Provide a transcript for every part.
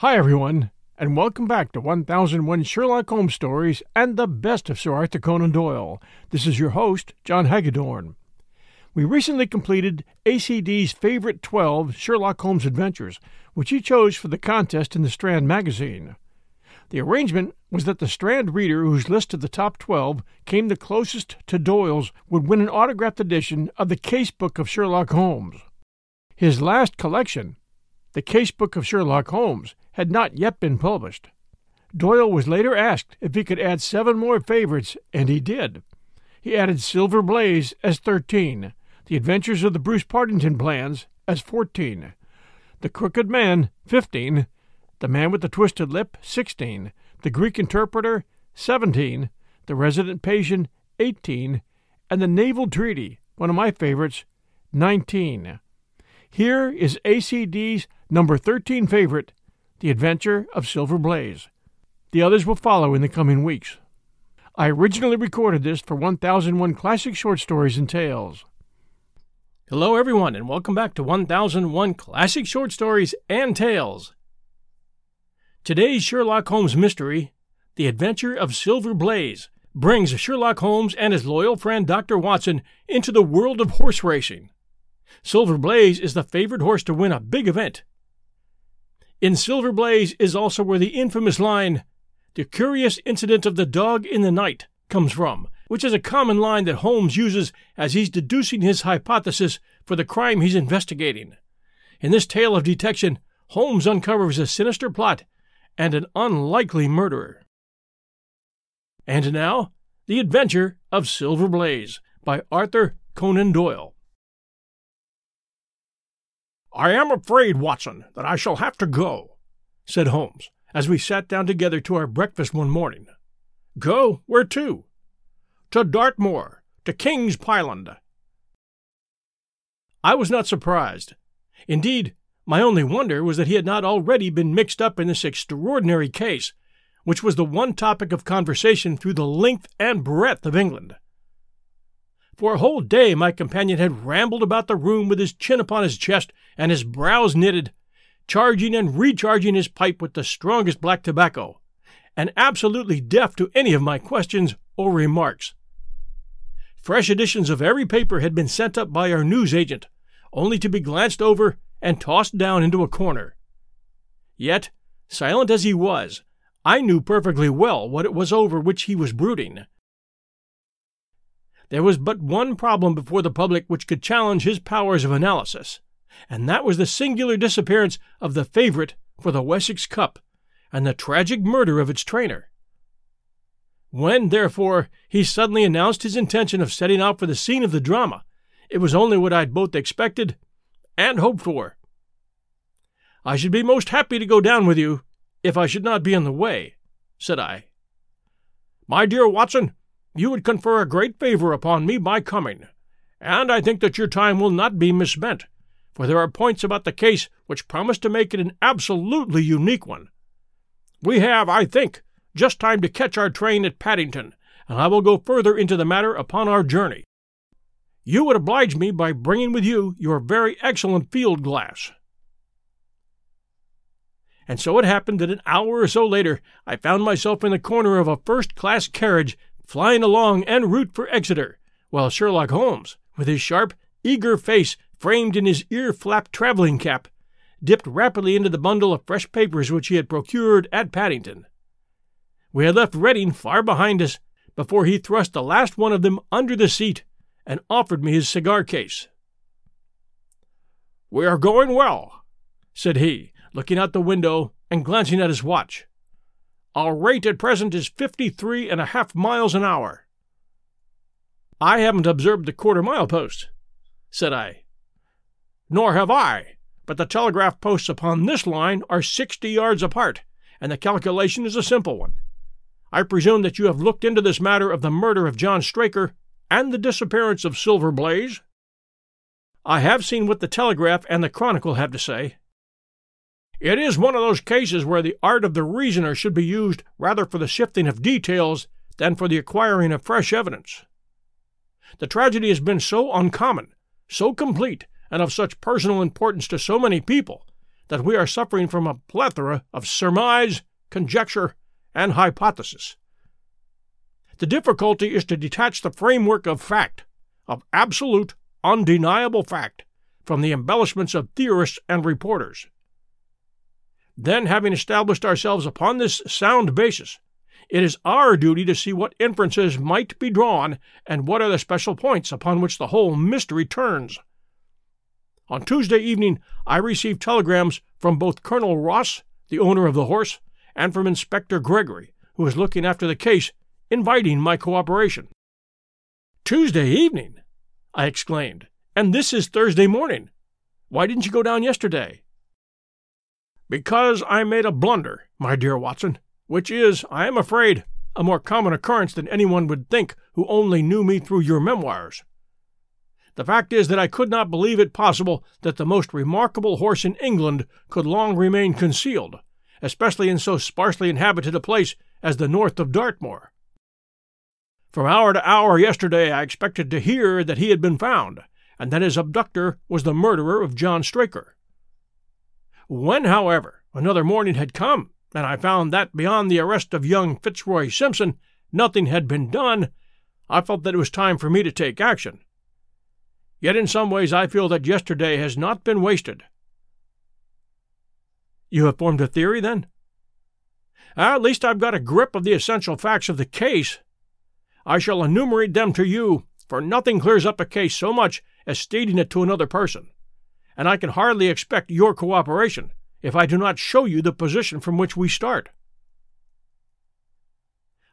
Hi, everyone, and welcome back to 1001 Sherlock Holmes stories and the best of Sir Arthur Conan Doyle. This is your host, John Hagedorn. We recently completed ACD's favorite 12 Sherlock Holmes adventures, which he chose for the contest in the Strand magazine. The arrangement was that the Strand reader whose list of the top 12 came the closest to Doyle's would win an autographed edition of the Casebook of Sherlock Holmes. His last collection, the Casebook of Sherlock Holmes, had not yet been published. Doyle was later asked if he could add seven more favorites, and he did. He added Silver Blaze as 13, The Adventures of the Bruce Partington Plans as 14, The Crooked Man 15, The Man with the Twisted Lip 16, The Greek Interpreter 17, The Resident Patient 18, and The Naval Treaty, one of my favorites, 19. Here is ACD's number 13 favorite, the Adventure of Silver Blaze. The others will follow in the coming weeks. I originally recorded this for 1001 Classic Short Stories and Tales. Hello, everyone, and welcome back to 1001 Classic Short Stories and Tales. Today's Sherlock Holmes mystery, The Adventure of Silver Blaze, brings Sherlock Holmes and his loyal friend Dr. Watson into the world of horse racing. Silver Blaze is the favorite horse to win a big event, in Silver Blaze is also where the infamous line, The curious incident of the dog in the night, comes from, which is a common line that Holmes uses as he's deducing his hypothesis for the crime he's investigating. In this tale of detection, Holmes uncovers a sinister plot and an unlikely murderer. And now, The Adventure of Silver Blaze by Arthur Conan Doyle. I am afraid, Watson, that I shall have to go, said Holmes, as we sat down together to our breakfast one morning. Go? Where to? To Dartmoor, to King's Pyland. I was not surprised. Indeed, my only wonder was that he had not already been mixed up in this extraordinary case, which was the one topic of conversation through the length and breadth of England. For a whole day my companion had rambled about the room with his chin upon his chest and his brows knitted, charging and recharging his pipe with the strongest black tobacco, and absolutely deaf to any of my questions or remarks. Fresh editions of every paper had been sent up by our news agent, only to be glanced over and tossed down into a corner. Yet, silent as he was, I knew perfectly well what it was over which he was brooding, there was but one problem before the public which could challenge his powers of analysis, and that was the singular disappearance of the favorite for the Wessex Cup and the tragic murder of its trainer. When, therefore, he suddenly announced his intention of setting out for the scene of the drama, it was only what I'd both expected and hoped for. I should be most happy to go down with you, if I should not be in the way, said I. My dear Watson, you would confer a great favor upon me by coming, and I think that your time will not be misspent, for there are points about the case which promise to make it an absolutely unique one. We have, I think, just time to catch our train at Paddington, and I will go further into the matter upon our journey. You would oblige me by bringing with you your very excellent field glass. and so it happened that an hour or so later I found myself in the corner of a first class carriage flying along en route for Exeter, while Sherlock Holmes, with his sharp, eager face framed in his ear flap traveling cap, dipped rapidly into the bundle of fresh papers which he had procured at Paddington. We had left Reading far behind us before he thrust the last one of them under the seat and offered me his cigar case. We are going well, said he, looking out the window and glancing at his watch. Our rate at present is fifty-three and a half miles an hour. I haven't observed the quarter mile post, said I. Nor have I, but the telegraph posts upon this line are sixty yards apart, and the calculation is a simple one. I presume that you have looked into this matter of the murder of John Straker and the disappearance of Silver Blaze? I have seen what the Telegraph and the Chronicle have to say. It is one of those cases where the art of the reasoner should be used rather for the sifting of details than for the acquiring of fresh evidence. The tragedy has been so uncommon, so complete, and of such personal importance to so many people that we are suffering from a plethora of surmise, conjecture, and hypothesis. The difficulty is to detach the framework of fact, of absolute, undeniable fact, from the embellishments of theorists and reporters. Then, having established ourselves upon this sound basis, it is our duty to see what inferences might be drawn and what are the special points upon which the whole mystery turns. On Tuesday evening, I received telegrams from both Colonel Ross, the owner of the horse, and from Inspector Gregory, who is looking after the case, inviting my cooperation. Tuesday evening? I exclaimed. And this is Thursday morning. Why didn't you go down yesterday? Because I made a blunder, my dear Watson, which is, I am afraid, a more common occurrence than anyone would think who only knew me through your memoirs. The fact is that I could not believe it possible that the most remarkable horse in England could long remain concealed, especially in so sparsely inhabited a place as the north of Dartmoor. From hour to hour yesterday I expected to hear that he had been found, and that his abductor was the murderer of John Straker. When, however, another morning had come, and I found that beyond the arrest of young Fitzroy Simpson nothing had been done, I felt that it was time for me to take action. Yet in some ways I feel that yesterday has not been wasted. You have formed a theory, then? At least I've got a grip of the essential facts of the case. I shall enumerate them to you, for nothing clears up a case so much as stating it to another person and I can hardly expect your cooperation if I do not show you the position from which we start.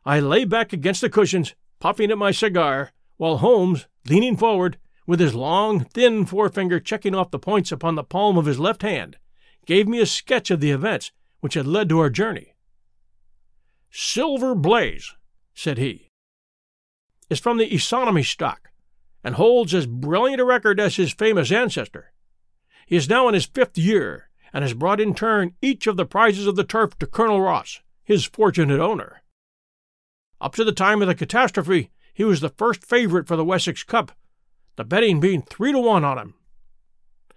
I lay back against the cushions, puffing at my cigar, while Holmes, leaning forward, with his long, thin forefinger checking off the points upon the palm of his left hand, gave me a sketch of the events which had led to our journey. Silver Blaze, said he, is from the Isonomy stock, and holds as brilliant a record as his famous ancestor. He is now in his fifth year, and has brought in turn each of the prizes of the turf to Colonel Ross, his fortunate owner. Up to the time of the catastrophe, he was the first favorite for the Wessex Cup, the betting being three to one on him.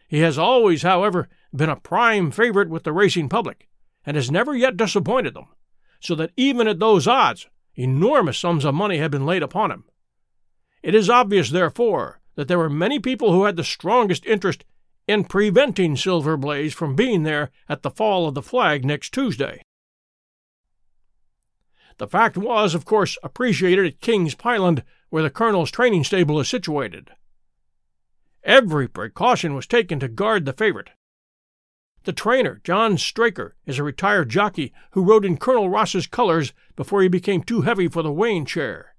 He has always, however, been a prime favorite with the racing public, and has never yet disappointed them, so that even at those odds, enormous sums of money have been laid upon him. It is obvious, therefore, that there were many people who had the strongest interest in preventing Silver Blaze from being there at the fall of the flag next Tuesday. The fact was, of course, appreciated at King's Pyland, where the Colonel's training stable is situated. Every precaution was taken to guard the favorite. The trainer, John Straker, is a retired jockey who rode in Colonel Ross's colors before he became too heavy for the weighing chair.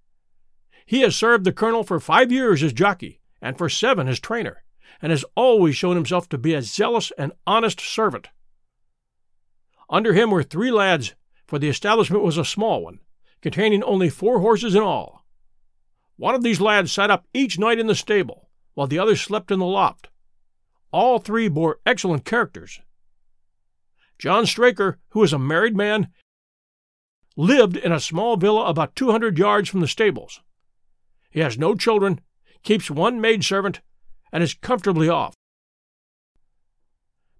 He has served the Colonel for five years as jockey and for seven as trainer and has always shown himself to be a zealous and honest servant. Under him were three lads, for the establishment was a small one, containing only four horses in all. One of these lads sat up each night in the stable, while the others slept in the loft. All three bore excellent characters. John Straker, who was a married man, lived in a small villa about two hundred yards from the stables. He has no children, keeps one maid servant, and is comfortably off.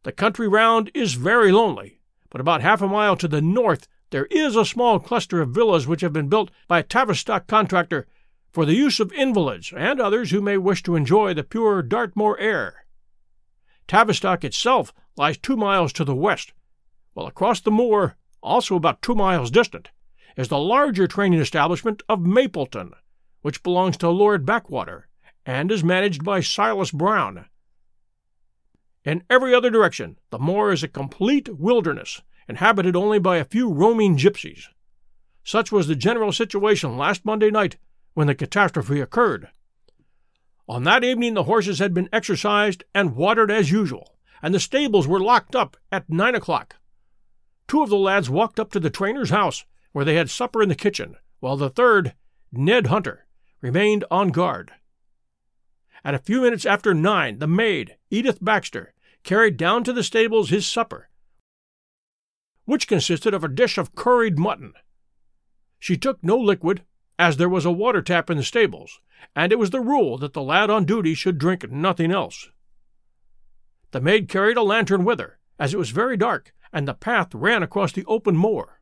The country round is very lonely, but about half a mile to the north there is a small cluster of villas which have been built by a Tavistock contractor for the use of invalids and others who may wish to enjoy the pure Dartmoor air. Tavistock itself lies two miles to the west, while across the moor, also about two miles distant, is the larger training establishment of Mapleton, which belongs to Lord Backwater and is managed by Silas Brown. In every other direction, the moor is a complete wilderness, inhabited only by a few roaming gypsies. Such was the general situation last Monday night when the catastrophe occurred. On that evening, the horses had been exercised and watered as usual, and the stables were locked up at nine o'clock. Two of the lads walked up to the trainer's house, where they had supper in the kitchen, while the third, Ned Hunter, remained on guard. At a few minutes after nine, the maid, Edith Baxter, carried down to the stables his supper, which consisted of a dish of curried mutton. She took no liquid, as there was a water tap in the stables, and it was the rule that the lad on duty should drink nothing else. The maid carried a lantern with her, as it was very dark, and the path ran across the open moor.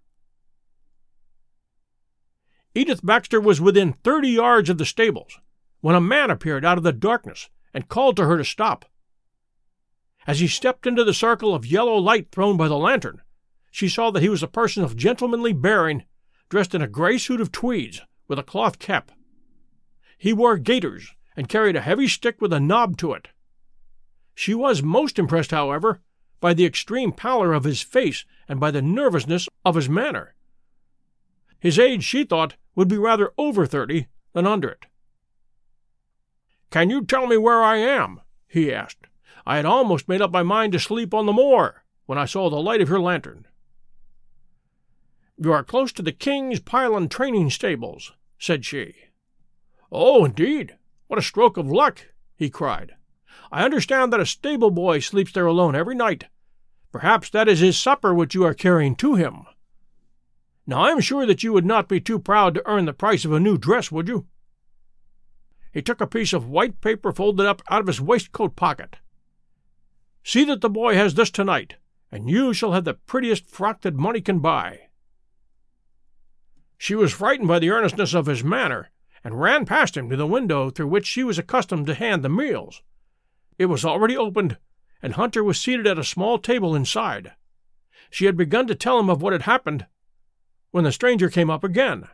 Edith Baxter was within thirty yards of the stables when a man appeared out of the darkness and called to her to stop. As he stepped into the circle of yellow light thrown by the lantern, she saw that he was a person of gentlemanly bearing, dressed in a gray suit of tweeds with a cloth cap. He wore gaiters and carried a heavy stick with a knob to it. She was most impressed, however, by the extreme pallor of his face and by the nervousness of his manner. His age, she thought, would be rather over thirty than under it. Can you tell me where I am? he asked. I had almost made up my mind to sleep on the moor when I saw the light of your lantern. You are close to the King's Pyland training stables, said she. Oh, indeed. What a stroke of luck! he cried. I understand that a stable boy sleeps there alone every night. Perhaps that is his supper which you are carrying to him. Now I am sure that you would not be too proud to earn the price of a new dress, would you? He took a piece of white paper folded up out of his waistcoat pocket. See that the boy has this tonight, and you shall have the prettiest frock that money can buy. She was frightened by the earnestness of his manner, and ran past him to the window through which she was accustomed to hand the meals. It was already opened, and Hunter was seated at a small table inside. She had begun to tell him of what had happened when the stranger came up again.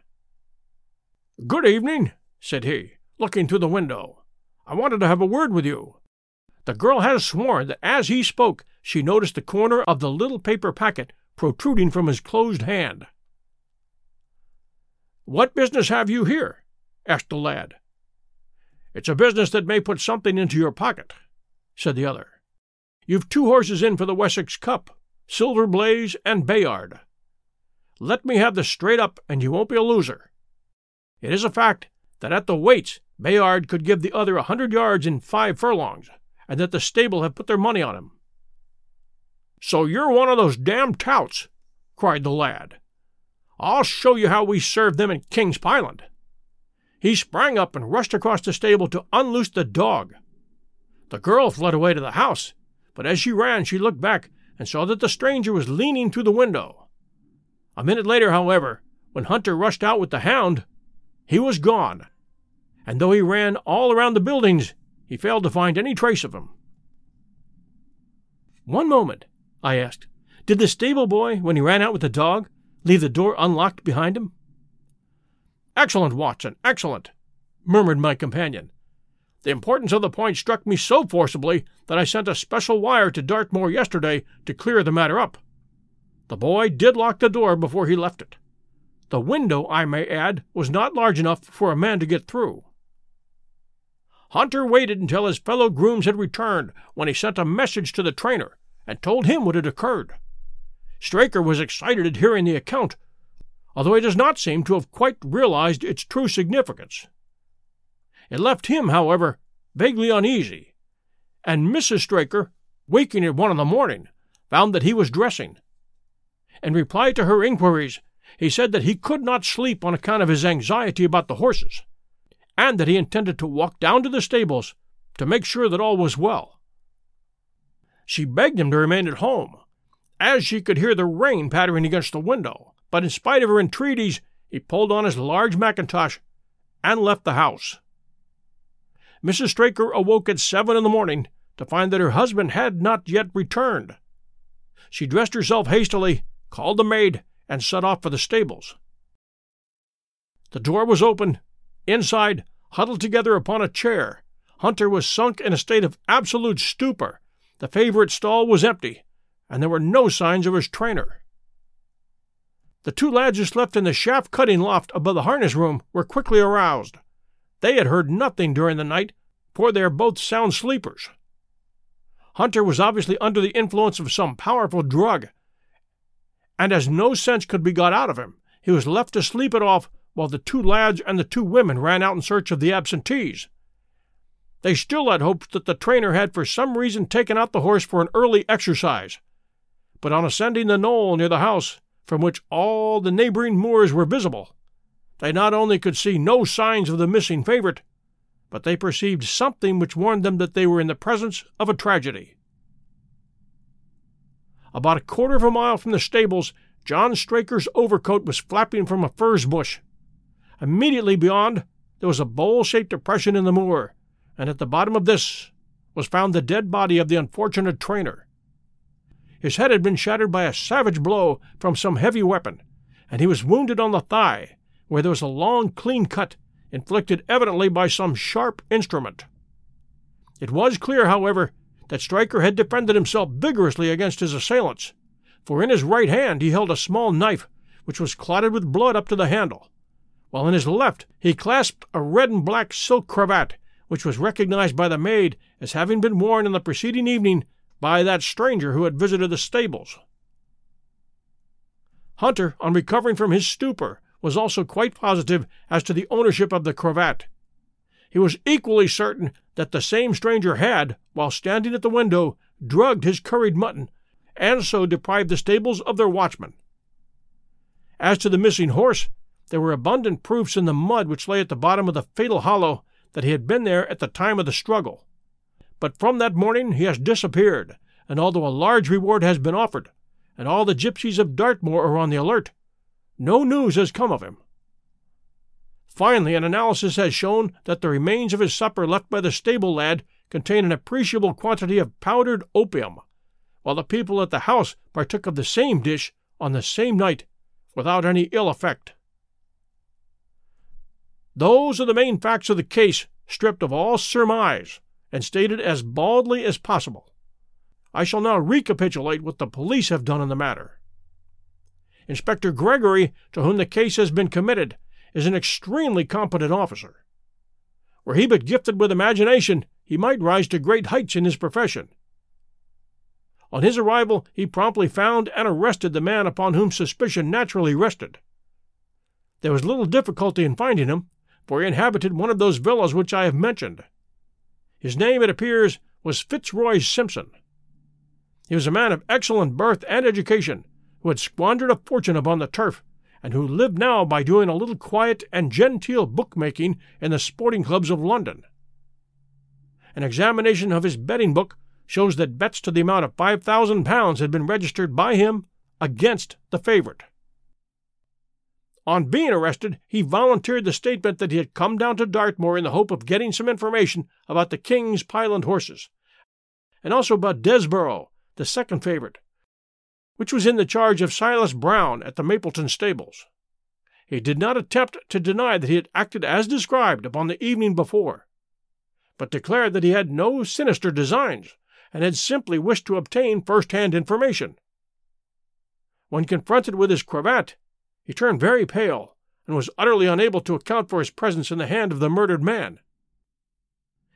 Good evening, said he, looking through the window. I wanted to have a word with you. The girl has sworn that as he spoke, she noticed the corner of the little paper packet protruding from his closed hand. What business have you here? asked the lad. It's a business that may put something into your pocket, said the other. You've two horses in for the Wessex Cup, Silver Blaze and Bayard. Let me have the straight up, and you won't be a loser. It is a fact that at the weights Bayard could give the other a hundred yards in five furlongs, and that the stable have put their money on him. So you're one of those damned touts, cried the lad. I'll show you how we serve them in King's Pyland. He sprang up and rushed across the stable to unloose the dog. The girl fled away to the house, but as she ran she looked back and saw that the stranger was leaning through the window. A minute later, however, when Hunter rushed out with the hound, he was gone, and though he ran all around the buildings, he failed to find any trace of him. One moment, I asked. Did the stable boy, when he ran out with the dog, leave the door unlocked behind him? Excellent, Watson, excellent, murmured my companion. The importance of the point struck me so forcibly that I sent a special wire to Dartmoor yesterday to clear the matter up. The boy did lock the door before he left it. The window, I may add, was not large enough for a man to get through. Hunter waited until his fellow grooms had returned, when he sent a message to the trainer and told him what had occurred. Straker was excited at hearing the account, although he does not seem to have quite realized its true significance. It left him, however, vaguely uneasy, and Mrs. Straker, waking at one in the morning, found that he was dressing in reply to her inquiries, he said that he could not sleep on account of his anxiety about the horses, and that he intended to walk down to the stables to make sure that all was well. She begged him to remain at home, as she could hear the rain pattering against the window, but in spite of her entreaties, he pulled on his large mackintosh and left the house. Mrs. Straker awoke at seven in the morning to find that her husband had not yet returned. She dressed herself hastily, called the maid, and set off for the stables. The door was open. Inside, huddled together upon a chair, Hunter was sunk in a state of absolute stupor. The favorite stall was empty, and there were no signs of his trainer. The two lads who slept in the chaff cutting loft above the harness room were quickly aroused. They had heard nothing during the night, for they are both sound sleepers. Hunter was obviously under the influence of some powerful drug, and as no sense could be got out of him, he was left to sleep it off while the two lads and the two women ran out in search of the absentees. They still had hopes that the trainer had for some reason taken out the horse for an early exercise, but on ascending the knoll near the house, from which all the neighboring moors were visible, they not only could see no signs of the missing favorite, but they perceived something which warned them that they were in the presence of a tragedy. About a quarter of a mile from the stables, John Straker's overcoat was flapping from a furze bush. Immediately beyond, there was a bowl shaped depression in the moor, and at the bottom of this was found the dead body of the unfortunate trainer. His head had been shattered by a savage blow from some heavy weapon, and he was wounded on the thigh, where there was a long, clean cut, inflicted evidently by some sharp instrument. It was clear, however, that Straker had defended himself vigorously against his assailants, for in his right hand he held a small knife which was clotted with blood up to the handle, while in his left he clasped a red and black silk cravat which was recognized by the maid as having been worn on the preceding evening by that stranger who had visited the stables. Hunter, on recovering from his stupor, was also quite positive as to the ownership of the cravat. He was equally certain that the same stranger had, while standing at the window, drugged his curried mutton, and so deprived the stables of their watchman. As to the missing horse, there were abundant proofs in the mud which lay at the bottom of the fatal hollow that he had been there at the time of the struggle. But from that morning he has disappeared, and although a large reward has been offered, and all the gypsies of Dartmoor are on the alert, no news has come of him. Finally, an analysis has shown that the remains of his supper left by the stable lad contain an appreciable quantity of powdered opium, while the people at the house partook of the same dish on the same night without any ill effect. Those are the main facts of the case, stripped of all surmise and stated as baldly as possible. I shall now recapitulate what the police have done in the matter. Inspector Gregory, to whom the case has been committed, is an extremely competent officer. Were he but gifted with imagination, he might rise to great heights in his profession. On his arrival, he promptly found and arrested the man upon whom suspicion naturally rested. There was little difficulty in finding him, for he inhabited one of those villas which I have mentioned. His name, it appears, was Fitzroy Simpson. He was a man of excellent birth and education, who had squandered a fortune upon the turf and who lived now by doing a little quiet and genteel bookmaking in the sporting clubs of London. An examination of his betting book shows that bets to the amount of five thousand pounds had been registered by him against the favorite. On being arrested, he volunteered the statement that he had come down to Dartmoor in the hope of getting some information about the King's Pyland horses, and also about Desborough, the second favorite, which was in the charge of Silas Brown at the Mapleton stables. He did not attempt to deny that he had acted as described upon the evening before, but declared that he had no sinister designs and had simply wished to obtain first hand information. When confronted with his cravat, he turned very pale and was utterly unable to account for his presence in the hand of the murdered man.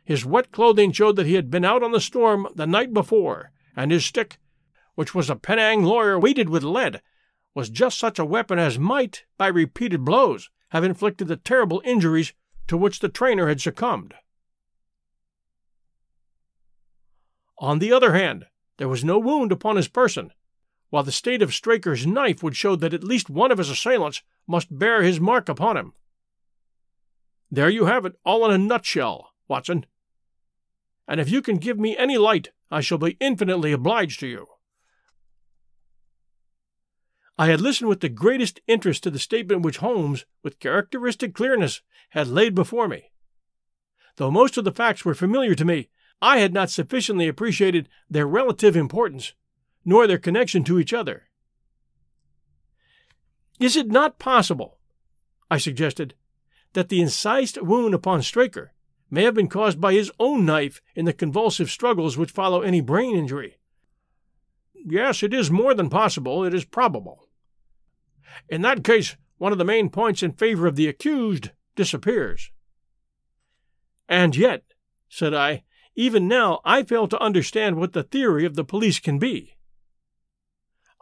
His wet clothing showed that he had been out on the storm the night before, and his stick which was a Penang lawyer weighted with lead, was just such a weapon as might, by repeated blows, have inflicted the terrible injuries to which the trainer had succumbed. On the other hand, there was no wound upon his person, while the state of Straker's knife would show that at least one of his assailants must bear his mark upon him. There you have it, all in a nutshell, Watson. And if you can give me any light, I shall be infinitely obliged to you. I had listened with the greatest interest to the statement which Holmes, with characteristic clearness, had laid before me. Though most of the facts were familiar to me, I had not sufficiently appreciated their relative importance, nor their connection to each other. Is it not possible, I suggested, that the incised wound upon Straker may have been caused by his own knife in the convulsive struggles which follow any brain injury? Yes, it is more than possible, it is probable. In that case, one of the main points in favor of the accused disappears. And yet, said I, even now I fail to understand what the theory of the police can be.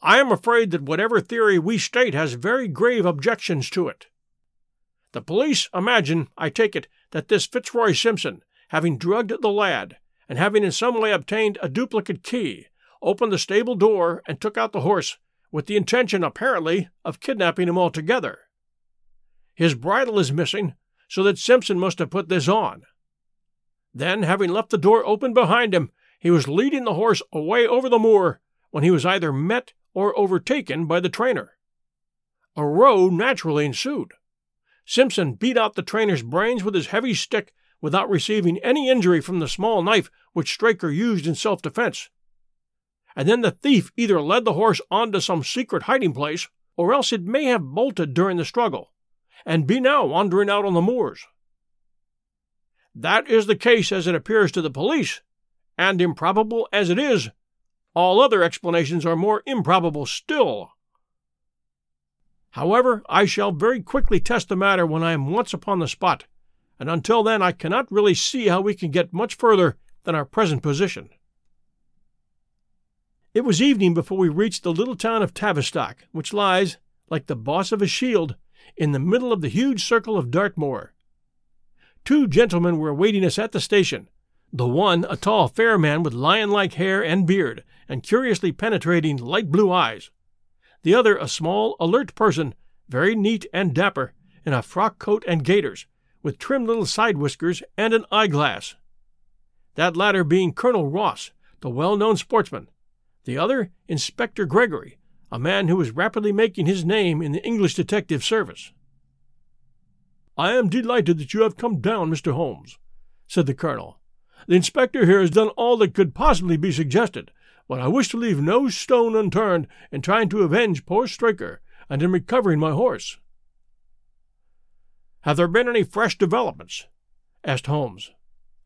I am afraid that whatever theory we state has very grave objections to it. The police imagine, I take it, that this Fitzroy Simpson, having drugged the lad, and having in some way obtained a duplicate key, opened the stable door and took out the horse, with the intention, apparently, of kidnapping him altogether. His bridle is missing, so that Simpson must have put this on. Then, having left the door open behind him, he was leading the horse away over the moor when he was either met or overtaken by the trainer. A row naturally ensued. Simpson beat out the trainer's brains with his heavy stick without receiving any injury from the small knife which Straker used in self defense. And then the thief either led the horse on to some secret hiding place, or else it may have bolted during the struggle, and be now wandering out on the moors. That is the case as it appears to the police, and improbable as it is, all other explanations are more improbable still. However, I shall very quickly test the matter when I am once upon the spot, and until then I cannot really see how we can get much further than our present position. It was evening before we reached the little town of Tavistock, which lies, like the boss of a shield, in the middle of the huge circle of Dartmoor. Two gentlemen were awaiting us at the station, the one a tall, fair man with lion like hair and beard, and curiously penetrating light blue eyes. The other a small, alert person, very neat and dapper, in a frock coat and gaiters, with trim little side whiskers and an eyeglass. That latter being Colonel Ross, the well known sportsman. The other, Inspector Gregory, a man who was rapidly making his name in the English detective service. I am delighted that you have come down, Mr. Holmes, said the colonel. The inspector here has done all that could possibly be suggested, but I wish to leave no stone unturned in trying to avenge poor Straker and in recovering my horse. Have there been any fresh developments? asked Holmes.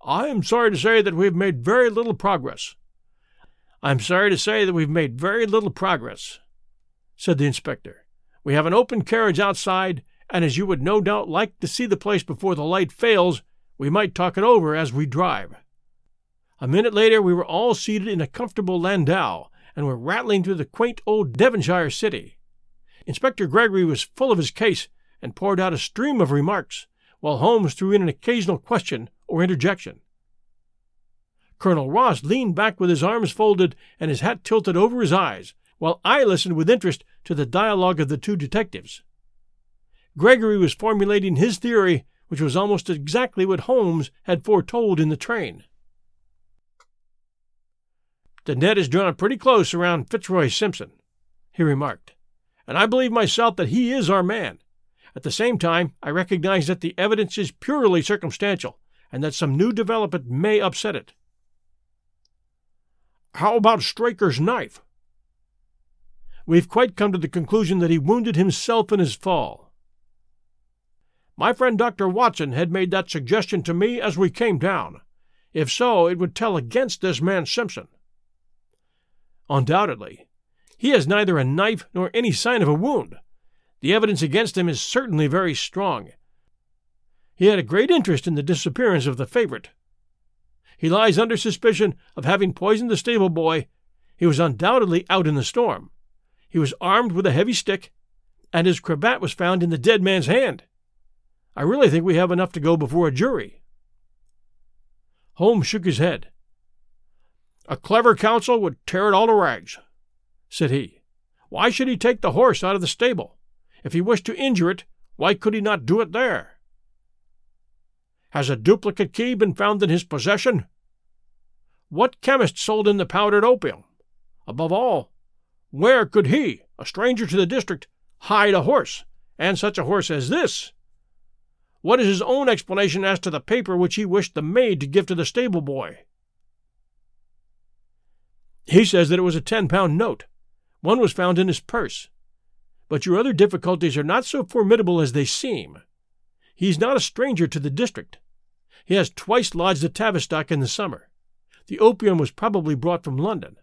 I am sorry to say that we have made very little progress. I am sorry to say that we've made very little progress, said the inspector. We have an open carriage outside, and as you would no doubt like to see the place before the light fails, we might talk it over as we drive. A minute later, we were all seated in a comfortable landau and were rattling through the quaint old Devonshire city. Inspector Gregory was full of his case and poured out a stream of remarks, while Holmes threw in an occasional question or interjection. Colonel Ross leaned back with his arms folded and his hat tilted over his eyes, while I listened with interest to the dialogue of the two detectives. Gregory was formulating his theory, which was almost exactly what Holmes had foretold in the train. The net is drawn pretty close around Fitzroy Simpson, he remarked, and I believe myself that he is our man. At the same time, I recognize that the evidence is purely circumstantial, and that some new development may upset it. How about Straker's knife? We've quite come to the conclusion that he wounded himself in his fall. My friend Dr. Watson had made that suggestion to me as we came down. If so, it would tell against this man Simpson. Undoubtedly. He has neither a knife nor any sign of a wound. The evidence against him is certainly very strong. He had a great interest in the disappearance of the favorite. He lies under suspicion of having poisoned the stable boy. He was undoubtedly out in the storm. He was armed with a heavy stick, and his cravat was found in the dead man's hand. I really think we have enough to go before a jury. Holmes shook his head. A clever counsel would tear it all to rags, said he. Why should he take the horse out of the stable? If he wished to injure it, why could he not do it there? Has a duplicate key been found in his possession? What chemist sold in the powdered opium? Above all, Where could he, a stranger to the district, hide a horse, and such a horse as this? What is his own explanation as to the paper which he wished the maid to give to the stable boy? He says that it was a ten pound note. One was found in his purse. But your other difficulties are not so formidable as they seem. He is not a stranger to the district. He has twice lodged at Tavistock in the summer. The opium was probably brought from London.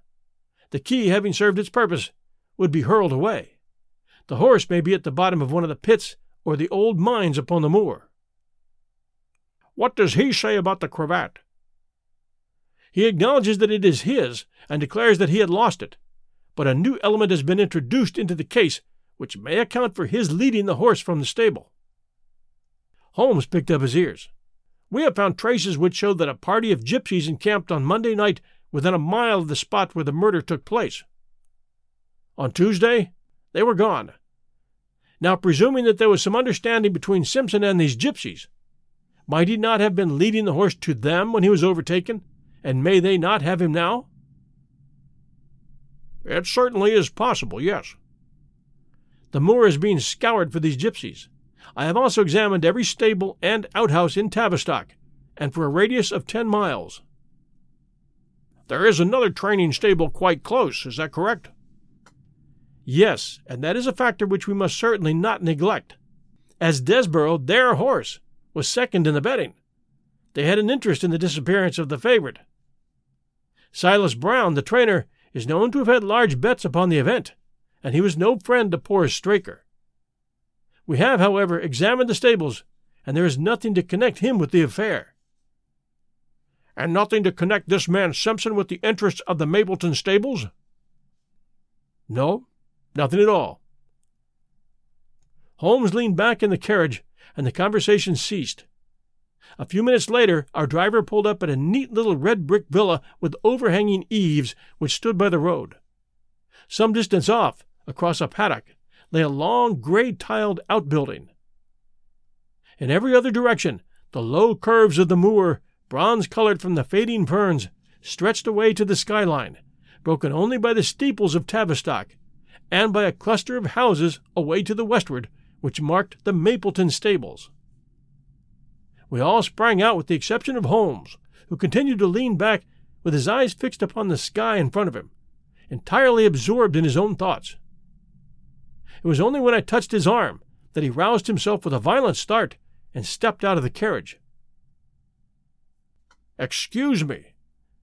The key, having served its purpose, would be hurled away. The horse may be at the bottom of one of the pits or the old mines upon the moor. What does he say about the cravat? He acknowledges that it is his and declares that he had lost it, but a new element has been introduced into the case which may account for his leading the horse from the stable. Holmes picked up his ears. We have found traces which show that a party of gypsies encamped on Monday night within a mile of the spot where the murder took place. On Tuesday, they were gone. Now, presuming that there was some understanding between Simpson and these gypsies, might he not have been leading the horse to them when he was overtaken, and may they not have him now? It certainly is possible, yes. The moor is being scoured for these gypsies. I have also examined every stable and outhouse in Tavistock, and for a radius of ten miles. There is another training stable quite close, is that correct? Yes, and that is a factor which we must certainly not neglect. As Desborough, their horse, was second in the betting, they had an interest in the disappearance of the favorite. Silas Brown, the trainer, is known to have had large bets upon the event, and he was no friend to poor Straker. We have, however, examined the stables, and there is nothing to connect him with the affair. And nothing to connect this man Simpson with the interests of the Mapleton stables? No, nothing at all. Holmes leaned back in the carriage, and the conversation ceased. A few minutes later, our driver pulled up at a neat little red brick villa with overhanging eaves which stood by the road. Some distance off, across a paddock, lay a long gray tiled outbuilding. In every other direction, the low curves of the moor, bronze colored from the fading ferns, stretched away to the skyline, broken only by the steeples of Tavistock, and by a cluster of houses away to the westward, which marked the Mapleton stables. We all sprang out with the exception of Holmes, who continued to lean back with his eyes fixed upon the sky in front of him, entirely absorbed in his own thoughts. It was only when I touched his arm that he roused himself with a violent start and stepped out of the carriage. Excuse me,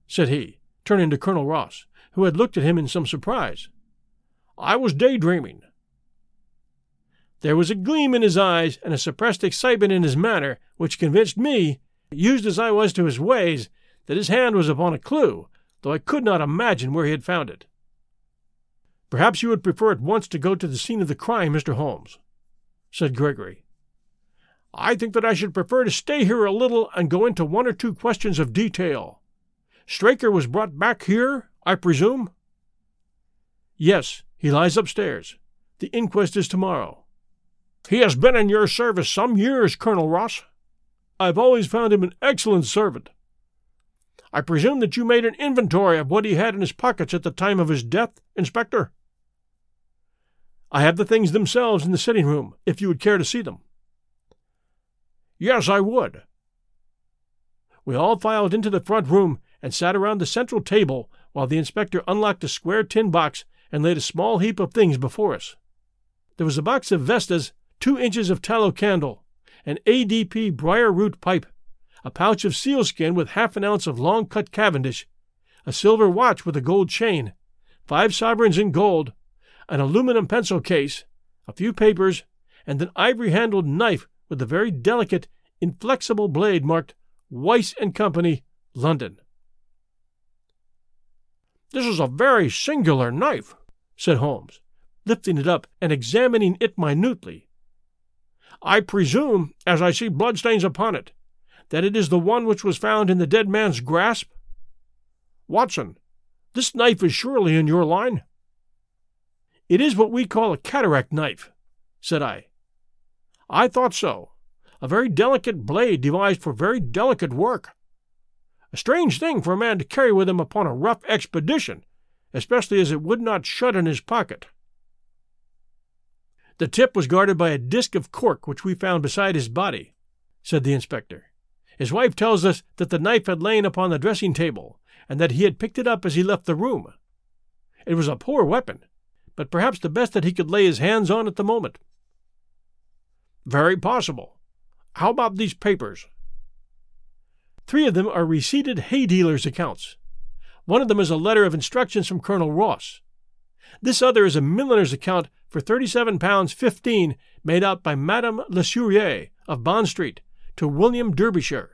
said he, turning to Colonel Ross, who had looked at him in some surprise. I was daydreaming. There was a gleam in his eyes and a suppressed excitement in his manner which convinced me, used as I was to his ways, that his hand was upon a clue, though I could not imagine where he had found it. Perhaps you would prefer at once to go to the scene of the crime, Mr. Holmes, said Gregory. I think that I should prefer to stay here a little and go into one or two questions of detail. Straker was brought back here, I presume? Yes, he lies upstairs. The inquest is tomorrow. He has been in your service some years, Colonel Ross. I've always found him an excellent servant. I presume that you made an inventory of what he had in his pockets at the time of his death, Inspector? I have the things themselves in the sitting room, if you would care to see them. Yes, I would. We all filed into the front room and sat around the central table while the inspector unlocked a square tin box and laid a small heap of things before us. There was a box of Vestas, two inches of tallow candle, an ADP briar root pipe, a pouch of sealskin with half an ounce of long cut Cavendish, a silver watch with a gold chain, five sovereigns in gold, an aluminum pencil case, a few papers, and an ivory handled knife with a very delicate, inflexible blade marked Weiss and Company, London. This is a very singular knife, said Holmes, lifting it up and examining it minutely. I presume, as I see bloodstains upon it, that it is the one which was found in the dead man's grasp? Watson, this knife is surely in your line? It is what we call a cataract knife, said I. I thought so. A very delicate blade devised for very delicate work. A strange thing for a man to carry with him upon a rough expedition, especially as it would not shut in his pocket. The tip was guarded by a disc of cork which we found beside his body, said the inspector. His wife tells us that the knife had lain upon the dressing table, and that he had picked it up as he left the room. It was a poor weapon, but perhaps the best that he could lay his hands on at the moment. Very possible. How about these papers? Three of them are receipted hay dealers' accounts. One of them is a letter of instructions from Colonel Ross. This other is a milliner's account for thirty-seven pounds fifteen made out by Madame Lesurier of Bond Street to William Derbyshire.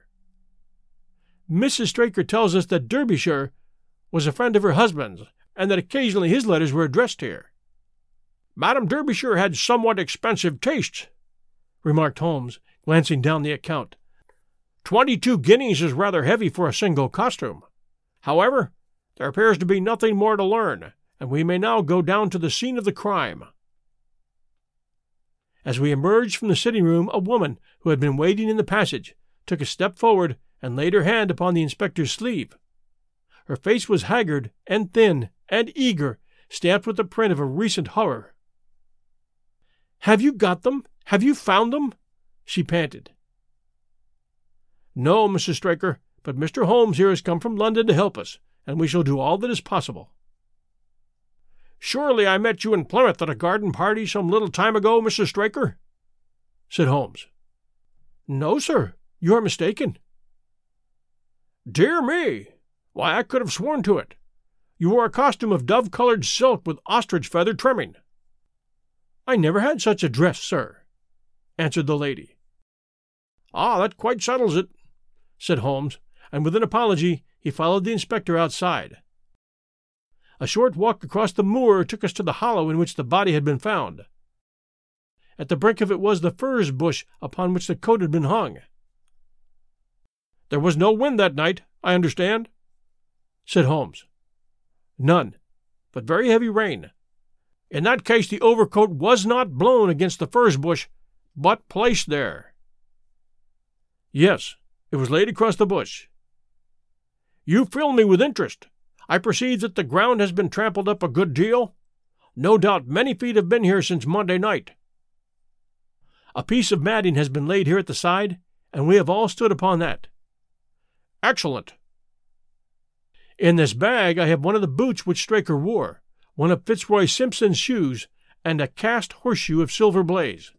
Mrs. Straker tells us that Derbyshire was a friend of her husband's, and that occasionally his letters were addressed here. Madame Derbyshire had somewhat expensive tastes, remarked Holmes, glancing down the account. Twenty-two guineas is rather heavy for a single costume. However, there appears to be nothing more to learn, and we may now go down to the scene of the crime. As we emerged from the sitting room, a woman who had been waiting in the passage took a step forward and laid her hand upon the inspector's sleeve. Her face was haggard and thin and eager, stamped with the print of a recent horror. Have you got them? Have you found them? she panted. No, Mrs. Straker, but Mr. Holmes here has come from London to help us, and we shall do all that is possible. Surely I met you in Plymouth at a garden party some little time ago, Mrs. Straker? said Holmes. No, sir, you are mistaken. Dear me! Why, I could have sworn to it. You wore a costume of dove colored silk with ostrich feather trimming. I never had such a dress, sir, answered the lady. Ah, that quite settles it, said Holmes, and with an apology he followed the inspector outside. A short walk across the moor took us to the hollow in which the body had been found. At the brink of it was the furze bush upon which the coat had been hung. There was no wind that night, I understand, said Holmes. None, but very heavy rain. In that case, the overcoat was not blown against the furze bush, but placed there. Yes, it was laid across the bush. You fill me with interest. I perceive that the ground has been trampled up a good deal. No doubt many feet have been here since Monday night. A piece of matting has been laid here at the side, and we have all stood upon that. Excellent. In this bag I have one of the boots which Straker wore, one of Fitzroy Simpson's shoes, and a cast horseshoe of Silver Blaze.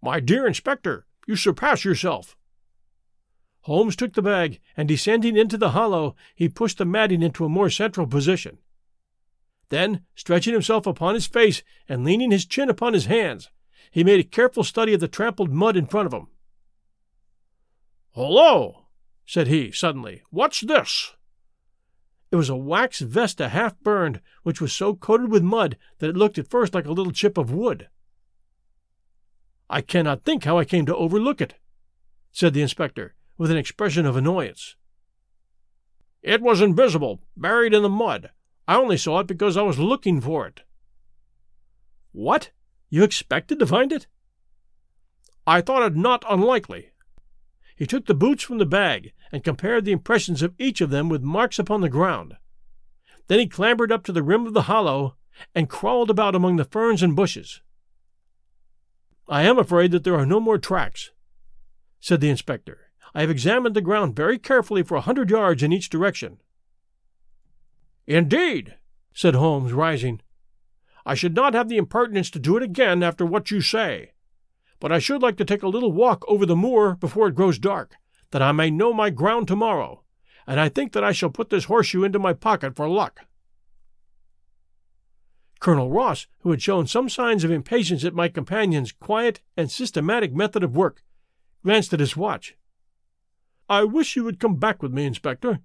My dear Inspector, you surpass yourself. Holmes took the bag, and descending into the hollow, he pushed the matting into a more central position. Then, stretching himself upon his face and leaning his chin upon his hands, he made a careful study of the trampled mud in front of him. Hullo! said he, suddenly. What's this? It was a wax vesta half burned, which was so coated with mud that it looked at first like a little chip of wood. I cannot think how I came to overlook it, said the inspector, with an expression of annoyance. It was invisible, buried in the mud. I only saw it because I was looking for it. What? You expected to find it? I thought it not unlikely. He took the boots from the bag and compared the impressions of each of them with marks upon the ground. Then he clambered up to the rim of the hollow and crawled about among the ferns and bushes. I am afraid that there are no more tracks, said the inspector. I have examined the ground very carefully for a hundred yards in each direction. Indeed, said Holmes, rising. I should not have the impertinence to do it again after what you say but I should like to take a little walk over the moor before it grows dark, that I may know my ground tomorrow, and I think that I shall put this horseshoe into my pocket for luck. Colonel Ross, who had shown some signs of impatience at my companion's quiet and systematic method of work, glanced at his watch. I wish you would come back with me, Inspector,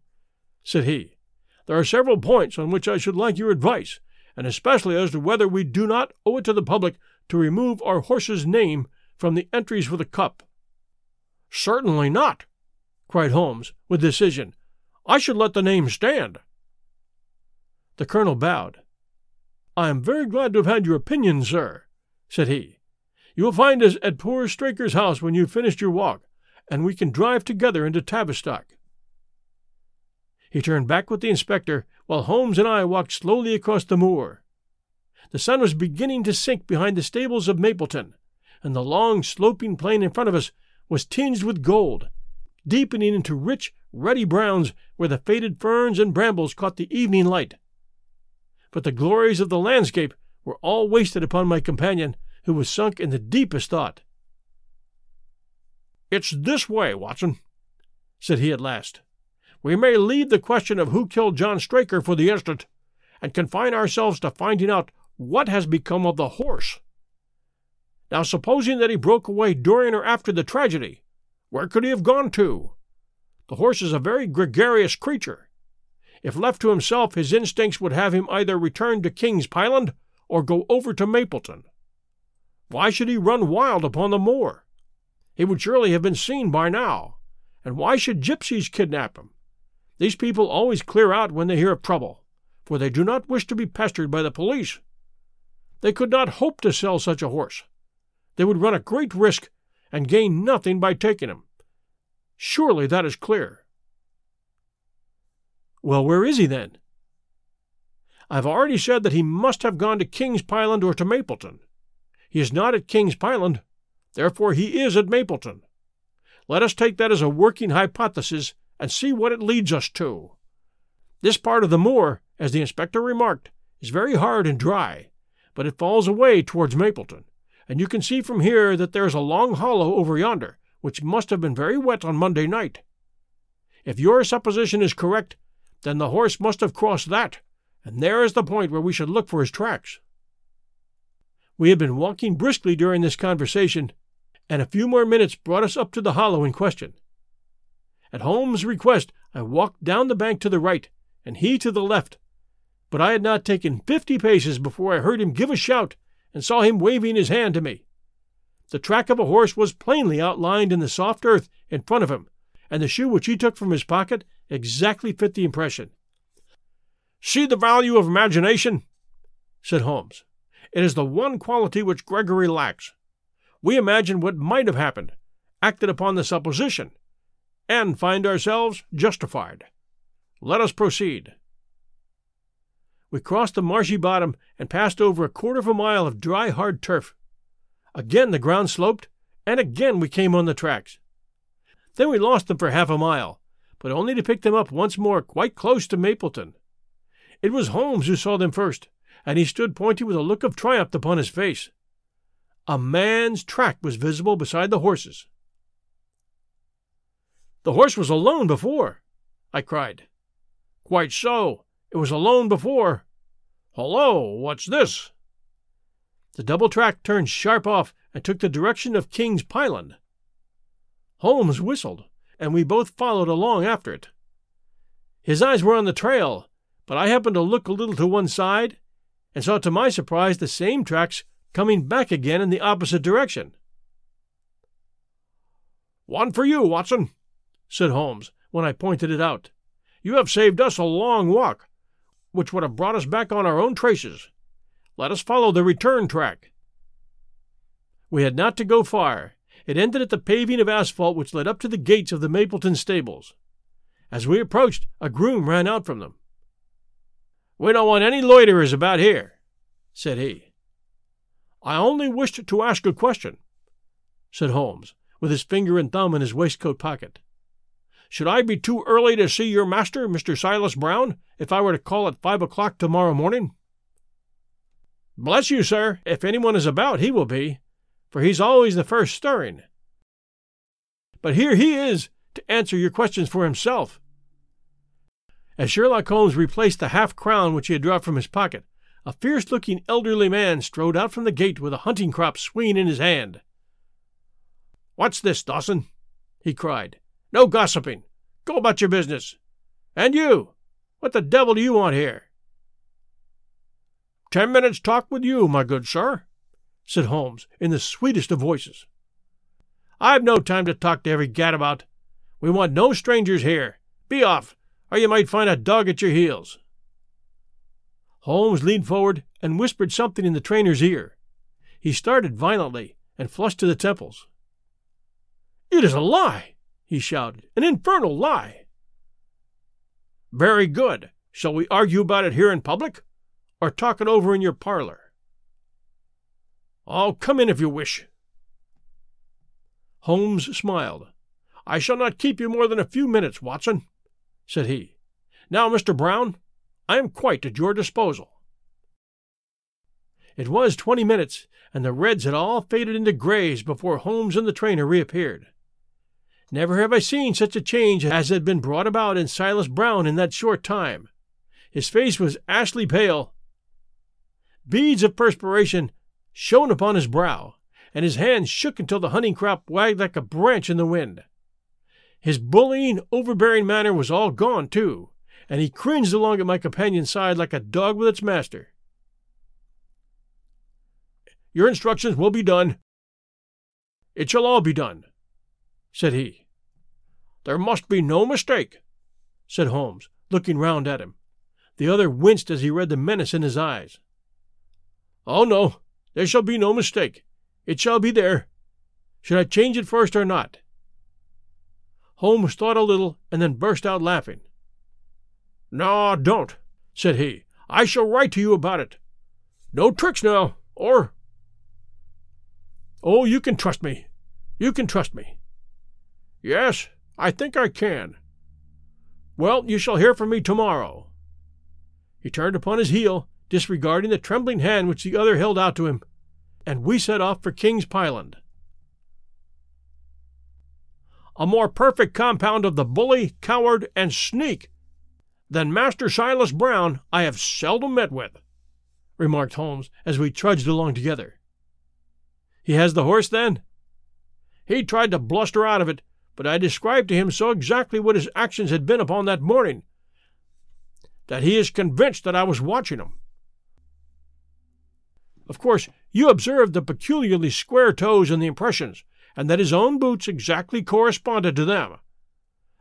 said he. There are several points on which I should like your advice, and especially as to whether we do not owe it to the public to remove our horse's name from the entries for the cup. Certainly not, cried Holmes with decision. I should let the name stand. The colonel bowed. I am very glad to have had your opinion, sir, said he. You will find us at poor Straker's house when you've finished your walk, and we can drive together into Tavistock. He turned back with the inspector, while Holmes and I walked slowly across the moor. The sun was beginning to sink behind the stables of Mapleton, and the long, sloping plain in front of us was tinged with gold, deepening into rich, ruddy browns where the faded ferns and brambles caught the evening light. But the glories of the landscape were all wasted upon my companion, who was sunk in the deepest thought. It's this way, Watson, said he at last. We may leave the question of who killed John Straker for the instant, and confine ourselves to finding out what has become of the horse. Now, supposing that he broke away during or after the tragedy, where could he have gone to? The horse is a very gregarious creature. If left to himself, his instincts would have him either return to King's Pyland or go over to Mapleton. Why should he run wild upon the moor? He would surely have been seen by now. And why should gypsies kidnap him? These people always clear out when they hear of trouble, for they do not wish to be pestered by the police. They could not hope to sell such a horse. They would run a great risk and gain nothing by taking him. Surely that is clear. Well, where is he then? I've already said that he must have gone to King's Pyland or to Mapleton. He is not at King's Pyland, therefore he is at Mapleton. Let us take that as a working hypothesis and see what it leads us to. This part of the moor, as the inspector remarked, is very hard and dry, but it falls away towards Mapleton, and you can see from here that there is a long hollow over yonder, which must have been very wet on Monday night. If your supposition is correct, then the horse must have crossed that, and there is the point where we should look for his tracks. We had been walking briskly during this conversation, and a few more minutes brought us up to the hollow in question. At Holmes' request, I walked down the bank to the right, and he to the left, but I had not taken fifty paces before I heard him give a shout and saw him waving his hand to me. The track of a horse was plainly outlined in the soft earth in front of him, and the shoe which he took from his pocket exactly fit the impression. See the value of imagination, said Holmes. It is the one quality which Gregory lacks. We imagine what might have happened, acted upon the supposition, and find ourselves justified. Let us proceed. We crossed the marshy bottom and passed over a quarter of a mile of dry, hard turf. Again the ground sloped, and again we came on the tracks. Then we lost them for half a mile, but only to pick them up once more quite close to Mapleton. It was Holmes who saw them first, and he stood pointing with a look of triumph upon his face. A man's track was visible beside the horses. The horse was alone before, I cried. Quite so. It was alone before. Hullo, what's this? The double track turned sharp off and took the direction of King's Pyland. Holmes whistled, and we both followed along after it. His eyes were on the trail, but I happened to look a little to one side and saw to my surprise the same tracks coming back again in the opposite direction. One for you, Watson, said Holmes when I pointed it out. You have saved us a long walk, which would have brought us back on our own traces. Let us follow the return track. We had not to go far. It ended at the paving of asphalt which led up to the gates of the Mapleton stables. As we approached, a groom ran out from them. We don't want any loiterers about here, said he. I only wished to ask a question, said Holmes, with his finger and thumb in his waistcoat pocket. Should I be too early to see your master, Mr. Silas Brown, if I were to call at five o'clock tomorrow morning? Bless you, sir, if anyone is about, he will be, for he's always the first stirring. But here he is to answer your questions for himself. As Sherlock Holmes replaced the half crown which he had dropped from his pocket, a fierce looking elderly man strode out from the gate with a hunting crop swinging in his hand. What's this, Dawson? he cried. No gossiping. Go about your business. And you, what the devil do you want here? Ten minutes' talk with you, my good sir, said Holmes in the sweetest of voices. I've no time to talk to every gadabout. We want no strangers here. Be off, or you might find a dog at your heels. Holmes leaned forward and whispered something in the trainer's ear. He started violently and flushed to the temples. It is a lie, he shouted. An infernal lie! Very good. Shall we argue about it here in public, or talk it over in your parlor? Oh, come in if you wish. Holmes smiled. I shall not keep you more than a few minutes, Watson, said he. Now, Mr. Brown, I am quite at your disposal. It was twenty minutes, and the reds had all faded into grays before Holmes and the trainer reappeared. Never have I seen such a change as had been brought about in Silas Brown in that short time. His face was ashy pale. Beads of perspiration shone upon his brow, and his hands shook until the hunting crop wagged like a branch in the wind. His bullying, overbearing manner was all gone, too, and he cringed along at my companion's side like a dog with its master. Your instructions will be done. It shall all be done, said he. There must be no mistake, said Holmes, looking round at him. The other winced as he read the menace in his eyes. Oh, no, there shall be no mistake. It shall be there. Should I change it first or not? Holmes thought a little and then burst out laughing. No, don't, said he. I shall write to you about it. No tricks now, or. Oh, you can trust me. You can trust me. Yes, I think I can. Well, you shall hear from me tomorrow. He turned upon his heel, disregarding the trembling hand which the other held out to him, and we set off for King's Pyland. A more perfect compound of the bully, coward, and sneak than Master Silas Brown I have seldom met with, remarked Holmes as we trudged along together. He has the horse, then? He tried to bluster out of it, but I described to him so exactly what his actions had been upon that morning that he is convinced that I was watching him. Of course, you observed the peculiarly square toes in the impressions, and that his own boots exactly corresponded to them.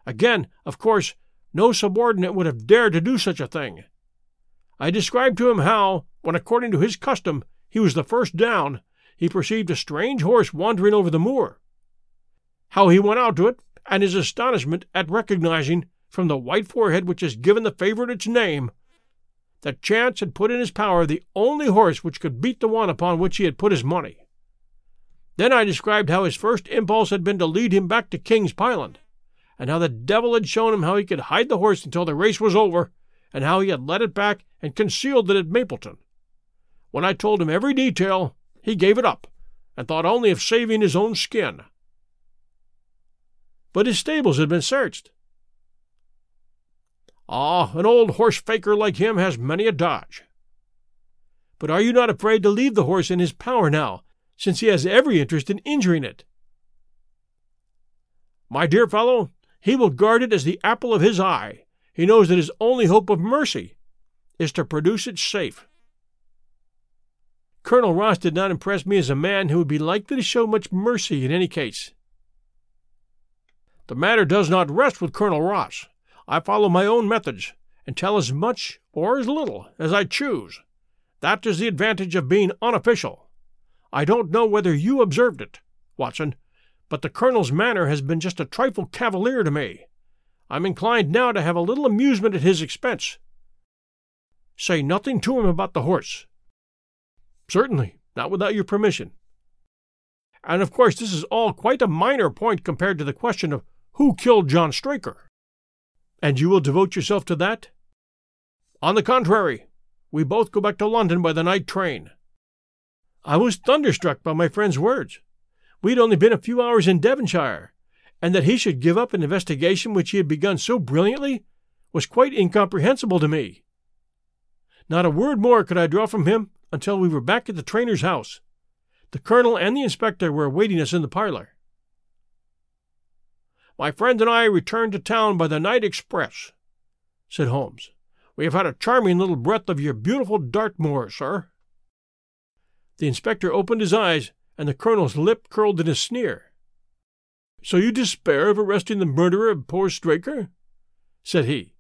Again, of course, no subordinate would have dared to do such a thing. I described to him how, when according to his custom he was the first down, he perceived a strange horse wandering over the moor. How he went out to it, and his astonishment at recognizing, from the white forehead which has given the favorite its name, that chance had put in his power the only horse which could beat the one upon which he had put his money. Then I described how his first impulse had been to lead him back to King's Pyland, and how the devil had shown him how he could hide the horse until the race was over, and how he had led it back and concealed it at Mapleton. When I told him every detail, he gave it up, and thought only of saving his own skin. But his stables had been searched. Ah, an old horse faker like him has many a dodge. But are you not afraid to leave the horse in his power now, since he has every interest in injuring it. My dear fellow, he will guard it as the apple of his eye. He knows that his only hope of mercy is to produce it safe. Colonel Ross did not impress me as a man who would be likely to show much mercy in any case. The matter does not rest with Colonel Ross. I follow my own methods and tell as much or as little as I choose. That is the advantage of being unofficial. I don't know whether you observed it, Watson, but the Colonel's manner has been just a trifle cavalier to me. I'm inclined now to have a little amusement at his expense. Say nothing to him about the horse. Certainly, not without your permission. And of course, this is all quite a minor point compared to the question of who killed John Straker. And you will devote yourself to that? On the contrary, we both go back to London by the night train. I was thunderstruck by my friend's words. We'd only been a few hours in Devonshire, and that he should give up an investigation which he had begun so brilliantly was quite incomprehensible to me. Not a word more could I draw from him until we were back at the trainer's house. The colonel and the inspector were awaiting us in the parlor. My friend and I returned to town by the night express, said Holmes. We have had a charming little breath of your beautiful Dartmoor, sir. The inspector opened his eyes, and the colonel's lip curled in a sneer. So you despair of arresting the murderer of poor Straker? said he.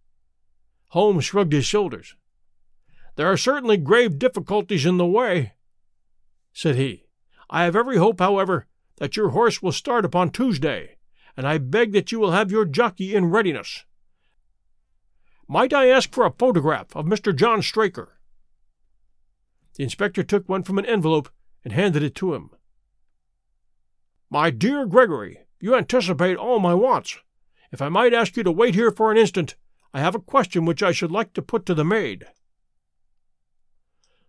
Holmes shrugged his shoulders. There are certainly grave difficulties in the way, said he. I have every hope, however, that your horse will start upon Tuesday, and I beg that you will have your jockey in readiness. Might I ask for a photograph of Mr. John Straker? The inspector took one from an envelope and handed it to him. My dear Gregory, you anticipate all my wants. If I might ask you to wait here for an instant, I have a question which I should like to put to the maid.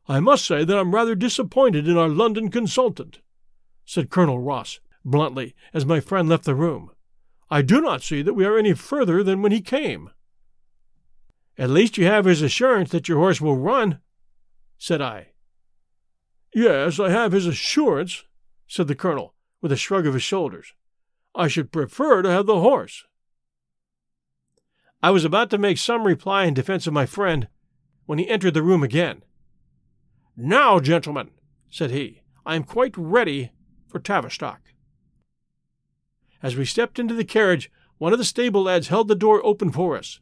I must say that I'm rather disappointed in our London consultant, said Colonel Ross bluntly as my friend left the room. I do not see that we are any further than when he came. At least you have his assurance that your horse will run, said I. Yes, I have his assurance, said the colonel, with a shrug of his shoulders. I should prefer to have the horse. I was about to make some reply in defense of my friend when he entered the room again. Now, gentlemen, said he, I am quite ready for Tavistock. As we stepped into the carriage, one of the stable lads held the door open for us.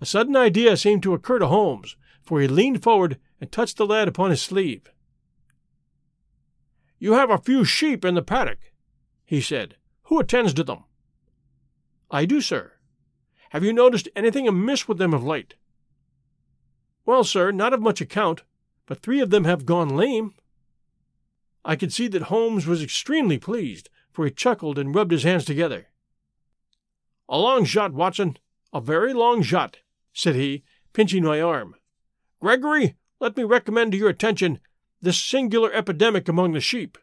A sudden idea seemed to occur to Holmes, for he leaned forward and touched the lad upon his sleeve. You have a few sheep in the paddock, he said. Who attends to them? I do, sir. Have you noticed anything amiss with them of late? Well, sir, not of much account, but three of them have gone lame. I could see that Holmes was extremely pleased, for he chuckled and rubbed his hands together. A long shot, Watson, a very long shot, said he, pinching my arm. Gregory, let me recommend to your attention this singular epidemic among the sheep.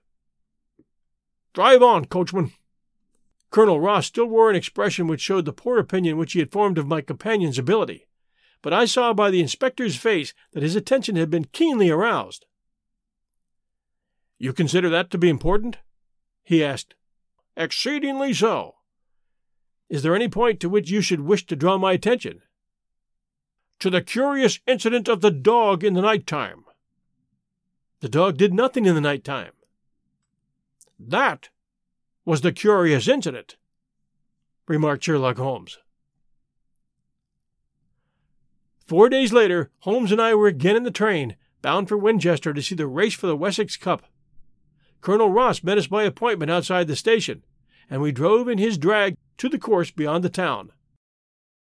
Drive on, coachman. Colonel Ross still wore an expression which showed the poor opinion which he had formed of my companion's ability, but I saw by the inspector's face that his attention had been keenly aroused. You consider that to be important? he asked. Exceedingly so. Is there any point to which you should wish to draw my attention? To the curious incident of the dog in the night time. The dog did nothing in the night time. That was the curious incident, remarked Sherlock Holmes. Four days later, Holmes and I were again in the train, bound for Winchester to see the race for the Wessex Cup. Colonel Ross met us by appointment outside the station, and we drove in his drag to the course beyond the town.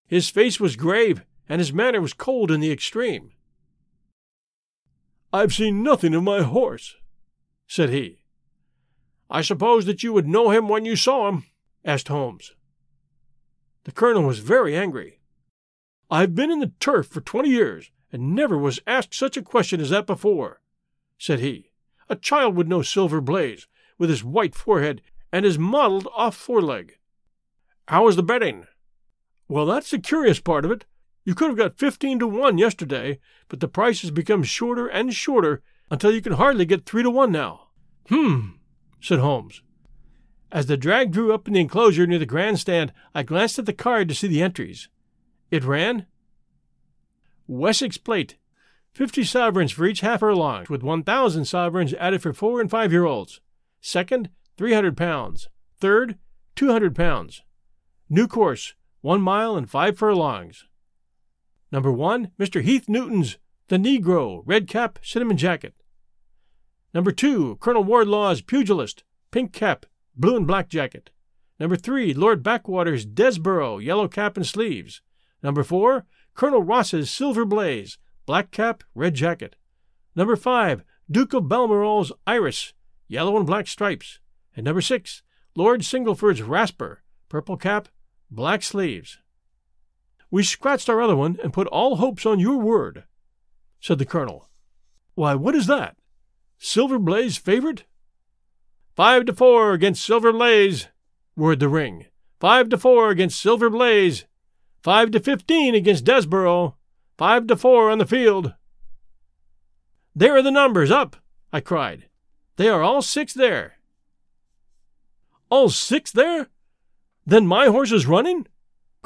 His face was grave, and his manner was cold in the extreme. I've seen nothing of my horse, said he. I suppose that you would know him when you saw him? asked Holmes. The colonel was very angry. I've been in the turf for twenty years, and never was asked such a question as that before, said he. A child would know Silver Blaze, with his white forehead and his mottled off foreleg. How is the betting? Well, that's the curious part of it. You could have got fifteen to one yesterday, but the price has become shorter and shorter until you can hardly get three to one now. Hmm, said Holmes. As the drag drew up in the enclosure near the grandstand, I glanced at the card to see the entries. It ran Wessex Plate, fifty sovereigns for each half furlong, with one thousand sovereigns added for four and five year olds. Second, three hundred pounds. Third, two hundred pounds. New course, one mile and five furlongs. Number one, Mr. Heath Newton's The Negro, red cap, cinnamon jacket. Number two, Colonel Wardlaw's Pugilist, pink cap, blue and black jacket. Number three, Lord Backwater's Desborough, yellow cap and sleeves. Number four, Colonel Ross's Silver Blaze, black cap, red jacket. Number five, Duke of Balmoral's Iris, yellow and black stripes. And number six, Lord Singleford's Rasper, purple cap, black sleeves. We scratched our other one and put all hopes on your word, said the colonel. Why, what is that? Silver Blaze favorite? Five to four against Silver Blaze, roared the ring. Five to four against Silver Blaze. Five to fifteen against Desborough. Five to four on the field. There are the numbers up, I cried. They are all six there. All six there? Then my horse is running?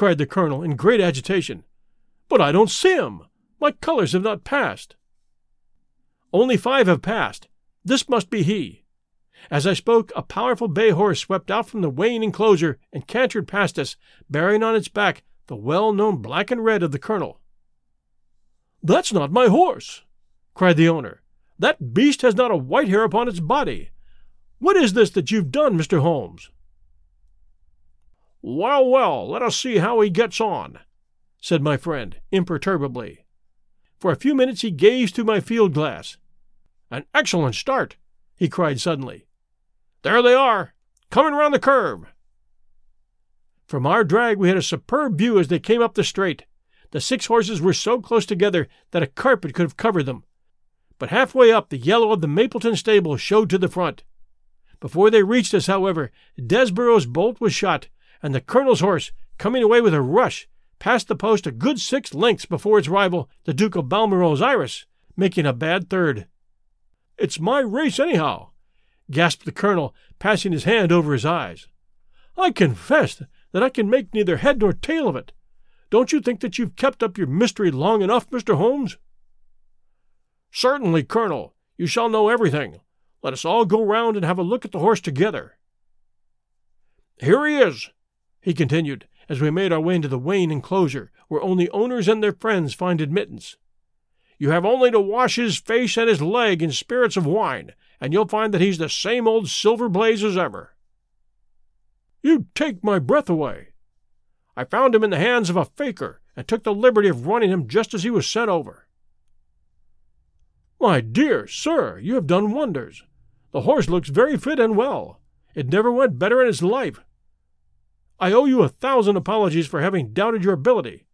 Cried the colonel in great agitation. But I don't see him. My colors have not passed. Only five have passed. This must be he. As I spoke, a powerful bay horse swept out from the weighing enclosure and cantered past us, bearing on its back the well known black and red of the colonel. That's not my horse, cried the owner. That beast has not a white hair upon its body. What is this that you've done, Mr. Holmes? Well, well, let us see how he gets on, said my friend, imperturbably. For a few minutes he gazed through my field glass. An excellent start, he cried suddenly. There they are, coming round the curve. From our drag we had a superb view as they came up the straight. The six horses were so close together that a carpet could have covered them. But halfway up, the yellow of the Mapleton stable showed to the front. Before they reached us, however, Desborough's bolt was shot, and the colonel's horse, coming away with a rush, passed the post a good six lengths before its rival, the Duke of Balmoral's Iris, making a bad third. It's my race, anyhow, gasped the colonel, passing his hand over his eyes. I confess that I can make neither head nor tail of it. Don't you think that you've kept up your mystery long enough, Mr. Holmes? Certainly, Colonel. You shall know everything. Let us all go round and have a look at the horse together. Here he is, he continued, as we made our way into the weighing enclosure, where only owners and their friends find admittance. You have only to wash his face and his leg in spirits of wine, and you'll find that he's the same old Silver Blaze as ever. You take my breath away. I found him in the hands of a faker, and took the liberty of running him just as he was sent over. My dear sir, you have done wonders. The horse looks very fit and well. It never went better in its life. I owe you a thousand apologies for having doubted your ability.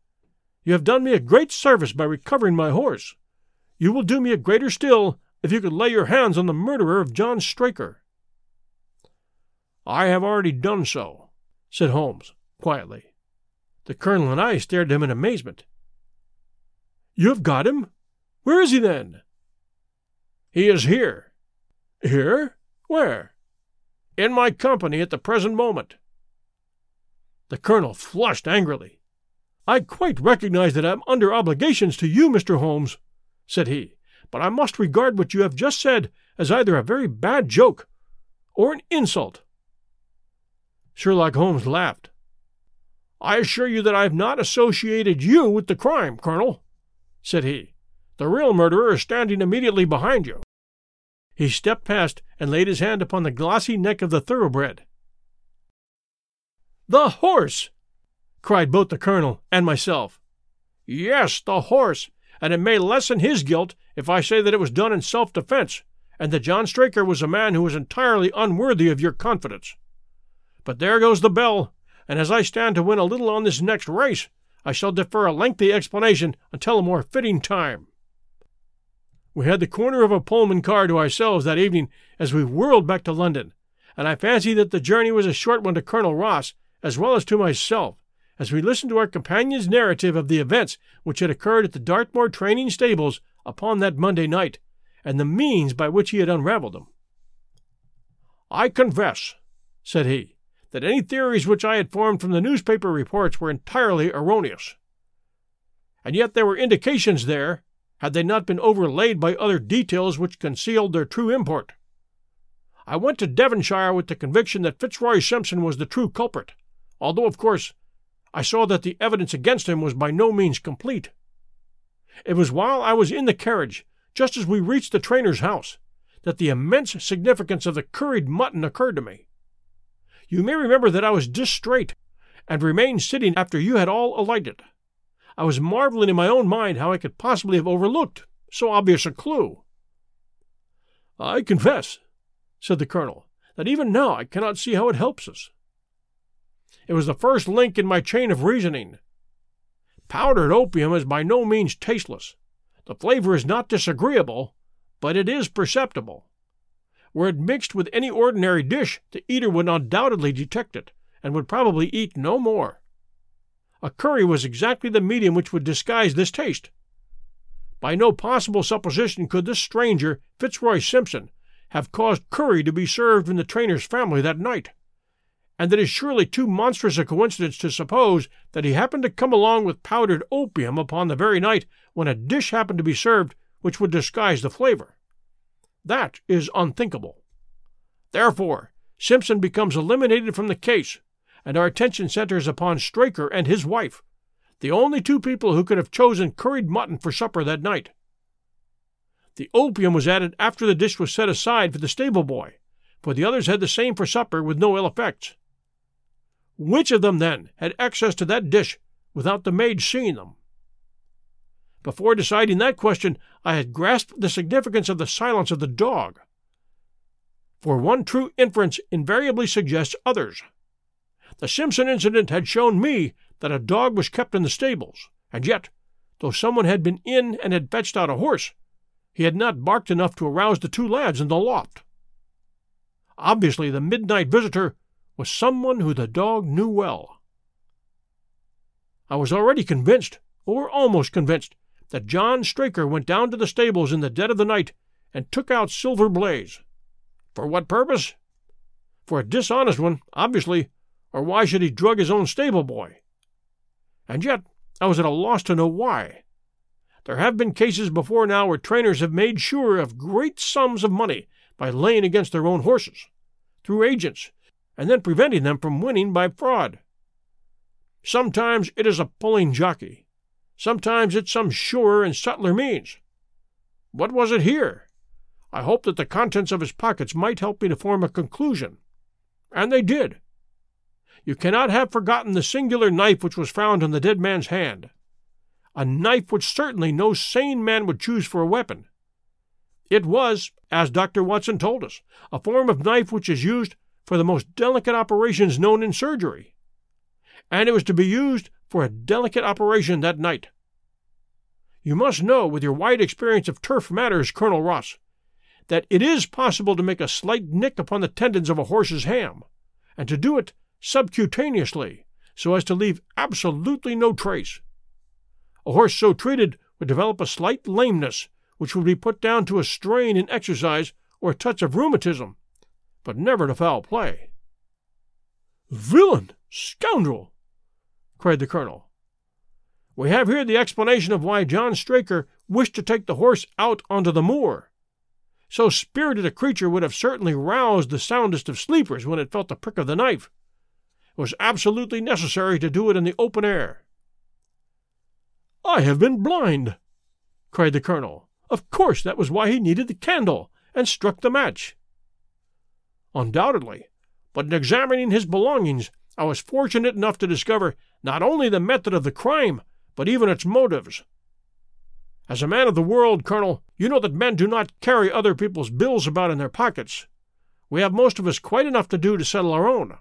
You have done me a great service by recovering my horse. You will do me a greater still if you could lay your hands on the murderer of John Straker. I have already done so, said Holmes, quietly. The colonel and I stared at him in amazement. You have got him? Where is he then? He is here. Here? Where? In my company at the present moment. The colonel flushed angrily. I quite recognize that I am under obligations to you, Mr. Holmes, said he, but I must regard what you have just said as either a very bad joke or an insult. Sherlock Holmes laughed. I assure you that I have not associated you with the crime, Colonel, said he. The real murderer is standing immediately behind you. He stepped past and laid his hand upon the glossy neck of the thoroughbred. The horse! cried both the colonel and myself. Yes, the horse, and it may lessen his guilt if I say that it was done in self defense, and that John Straker was a man who was entirely unworthy of your confidence. But there goes the bell, and as I stand to win a little on this next race, I shall defer a lengthy explanation until a more fitting time. We had the corner of a Pullman car to ourselves that evening as we whirled back to London, and I fancy that the journey was a short one to Colonel Ross as well as to myself, as we listened to our companion's narrative of the events which had occurred at the Dartmoor training stables upon that Monday night, and the means by which he had unravelled them. I confess, said he, that any theories which I had formed from the newspaper reports were entirely erroneous. And yet there were indications there, had they not been overlaid by other details which concealed their true import. I went to Devonshire with the conviction that Fitzroy Simpson was the true culprit although, of course, I saw that the evidence against him was by no means complete. It was while I was in the carriage, just as we reached the trainer's house, that the immense significance of the curried mutton occurred to me. You may remember that I was distrait, and remained sitting after you had all alighted. I was marveling in my own mind how I could possibly have overlooked so obvious a clue. I confess, said the colonel, that even now I cannot see how it helps us. It was the first link in my chain of reasoning. Powdered opium is by no means tasteless. The flavor is not disagreeable, but it is perceptible. Were it mixed with any ordinary dish, the eater would undoubtedly detect it, and would probably eat no more. A curry was exactly the medium which would disguise this taste. By no possible supposition could this stranger, Fitzroy Simpson, have caused curry to be served in the trainer's family that night and it is surely too monstrous a coincidence to suppose that he happened to come along with powdered opium upon the very night when a dish happened to be served which would disguise the flavor. That is unthinkable. Therefore, Simpson becomes eliminated from the case, and our attention centers upon Straker and his wife, the only two people who could have chosen curried mutton for supper that night. The opium was added after the dish was set aside for the stable boy, for the others had the same for supper with no ill effects. Which of them, then, had access to that dish without the maid seeing them? Before deciding that question, I had grasped the significance of the silence of the dog. For one true inference invariably suggests others. The Simpson incident had shown me that a dog was kept in the stables, and yet, though someone had been in and had fetched out a horse, he had not barked enough to arouse the two lads in the loft. Obviously, the midnight visitor was someone who the dog knew well. I was already convinced, or almost convinced, that John Straker went down to the stables in the dead of the night and took out Silver Blaze. For what purpose? For a dishonest one, obviously, or why should he drug his own stable boy? And yet I was at a loss to know why. There have been cases before now where trainers have made sure of great sums of money by laying against their own horses, through agents, and then preventing them from winning by fraud. Sometimes it is a pulling jockey. Sometimes it's some surer and subtler means. What was it here? I hoped that the contents of his pockets might help me to form a conclusion. And they did. You cannot have forgotten the singular knife which was found on the dead man's hand. A knife which certainly no sane man would choose for a weapon. It was, as Dr. Watson told us, a form of knife which is used for the most delicate operations known in surgery. And it was to be used for a delicate operation that night. You must know, with your wide experience of turf matters, Colonel Ross, that it is possible to make a slight nick upon the tendons of a horse's ham, and to do it subcutaneously, so as to leave absolutely no trace. A horse so treated would develop a slight lameness, which would be put down to a strain in exercise or a touch of rheumatism, but never to foul play. Villain! Scoundrel! cried the colonel. We have here the explanation of why John Straker wished to take the horse out onto the moor. So spirited a creature would have certainly roused the soundest of sleepers when it felt the prick of the knife. It was absolutely necessary to do it in the open air. I have been blind, cried the colonel. Of course that was why he needed the candle, and struck the match. Undoubtedly, but in examining his belongings, I was fortunate enough to discover not only the method of the crime, but even its motives. As a man of the world, Colonel, you know that men do not carry other people's bills about in their pockets. We have most of us quite enough to do to settle our own.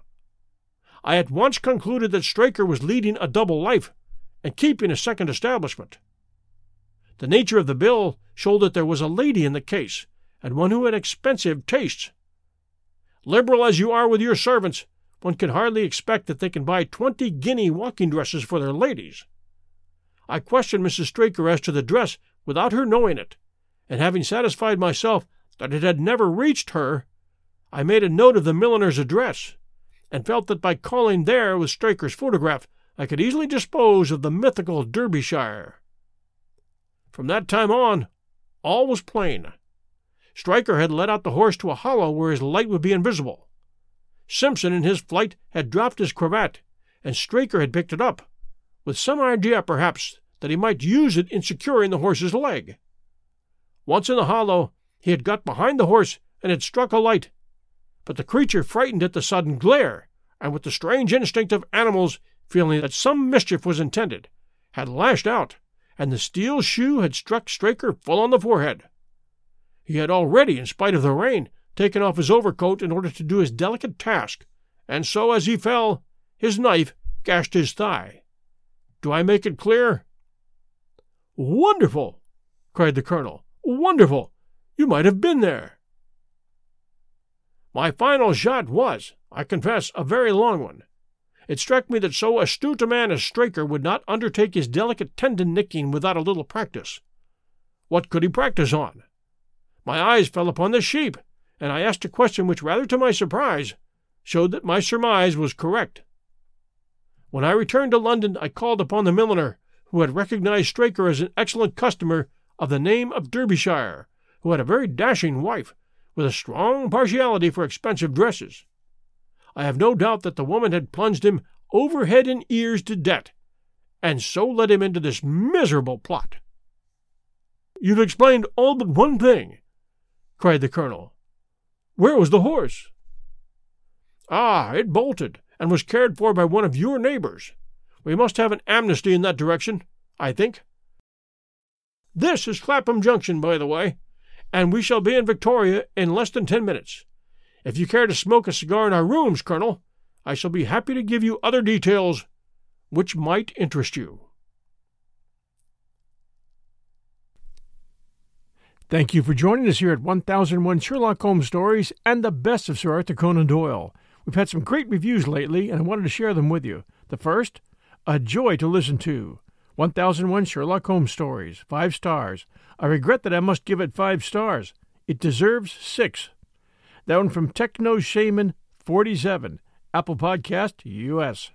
I at once concluded that Straker was leading a double life and keeping a second establishment. The nature of the bill showed that there was a lady in the case, and one who had expensive tastes. Liberal as you are with your servants, one can hardly expect that they can buy twenty guinea walking dresses for their ladies. I questioned Mrs. Straker as to the dress without her knowing it, and having satisfied myself that it had never reached her, I made a note of the milliner's address, and felt that by calling there with Straker's photograph I could easily dispose of the mythical Derbyshire. From that time on, all was plain. Straker had led out the horse to a hollow where his light would be invisible. Simpson in his flight had dropped his cravat, and Straker had picked it up, with some idea, perhaps, that he might use it in securing the horse's leg. Once in the hollow, he had got behind the horse and had struck a light, but the creature, frightened at the sudden glare, and with the strange instinct of animals, feeling that some mischief was intended, had lashed out, and the steel shoe had struck Straker full on the forehead. He had already, in spite of the rain, taken off his overcoat in order to do his delicate task, and so as he fell, his knife gashed his thigh. Do I make it clear? Wonderful! cried the colonel. Wonderful! You might have been there. My final shot was, I confess, a very long one. It struck me that so astute a man as Straker would not undertake his delicate tendon nicking without a little practice. What could he practice on? My eyes fell upon the sheep, and I asked a question which, rather to my surprise, showed that my surmise was correct. When I returned to London, I called upon the milliner, who had recognized Straker as an excellent customer of the name of Derbyshire, who had a very dashing wife, with a strong partiality for expensive dresses. I have no doubt that the woman had plunged him over head and ears to debt, and so led him into this miserable plot. You've explained all but one thing, cried the colonel. Where was the horse? Ah, it bolted, and was cared for by one of your neighbors. We must have an amnesty in that direction, I think. This is Clapham Junction, by the way, and we shall be in Victoria in less than ten minutes. If you care to smoke a cigar in our rooms, Colonel, I shall be happy to give you other details which might interest you. Thank you for joining us here at 1001 Sherlock Holmes Stories and the best of Sir Arthur Conan Doyle. We've had some great reviews lately, and I wanted to share them with you. The first, a joy to listen to. 1001 Sherlock Holmes Stories, five stars. I regret that I must give it five stars. It deserves six. That one from Techno Shaman 47, Apple Podcast, US.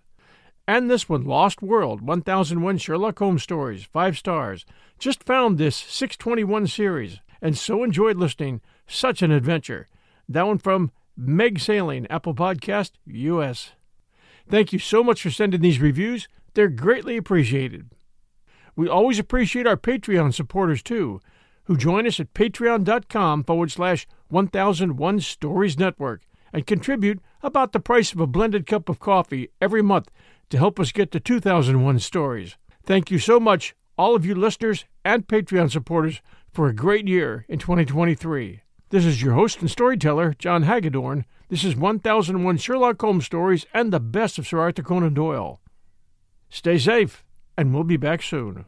And this one, Lost World 1001 Sherlock Holmes Stories, five stars. Just found this 621 series and so enjoyed listening. Such an adventure. That one from Meg Sailing, Apple Podcast, US. Thank you so much for sending these reviews. They're greatly appreciated. We always appreciate our Patreon supporters too, who join us at patreon.com forward slash 1001 Stories Network and contribute about the price of a blended cup of coffee every month to help us get to 2001 stories. Thank you so much, all of you listeners and Patreon supporters, for a great year in 2023. This is your host and storyteller, John Hagedorn. This is 1001 Sherlock Holmes stories and the best of Sir Arthur Conan Doyle. Stay safe, and we'll be back soon.